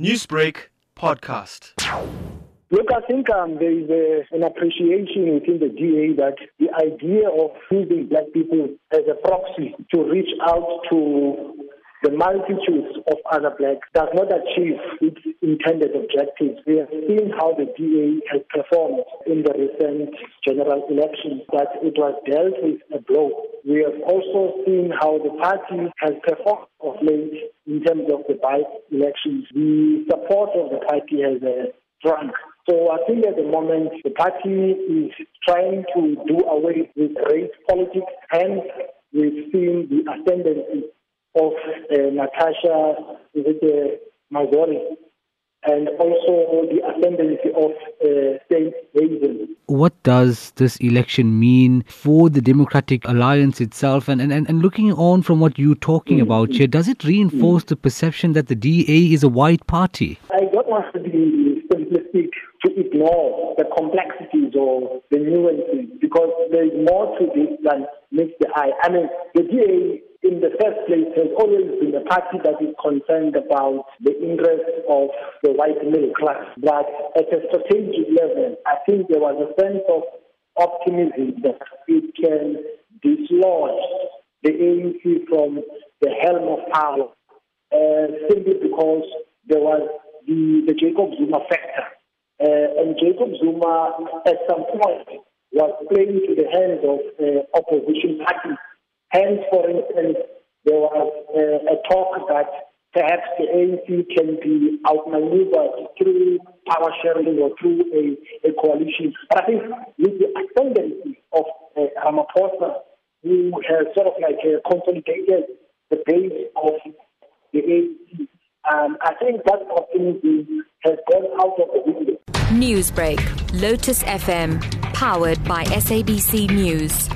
Newsbreak podcast. Look, I think um, there is a, an appreciation within the DA that the idea of using black people as a proxy to reach out to the multitudes of other blacks does not achieve its intended objectives. We have seen how the DA has performed in the recent general election, that it was dealt with a blow. We have also seen how the party has performed of late in terms of the by-elections. The support of the party has uh, shrunk. So I think at the moment the party is trying to do away with race politics and we've seen the ascendancy of uh, Natasha is it, uh, and also the ascendancy of uh, Saint Hazel. What does this election mean for the Democratic Alliance itself? And, and, and looking on from what you're talking mm-hmm. about here, does it reinforce mm-hmm. the perception that the DA is a white party? I don't want to be simplistic to ignore the complexities or the nuances because there's more to this than meets the eye. I mean, the DA in the first place has always party that is concerned about the interests of the white middle class. But at a strategic level, I think there was a sense of optimism that it can dislodge the ANC from the helm of power uh, simply because there was the, the Jacob Zuma factor. Uh, and Jacob Zuma, at some point, was playing to the hands of uh, opposition parties Hence, for instance, there was uh, a talk that perhaps the ANC can be outmaneuvered through power sharing or through a, a coalition. But I think with the ascendancy of uh, Ramaphosa, who has sort of like uh, consolidated the base of the ANC, um, I think that opportunity has gone out of the window. Newsbreak, Lotus FM, powered by SABC News.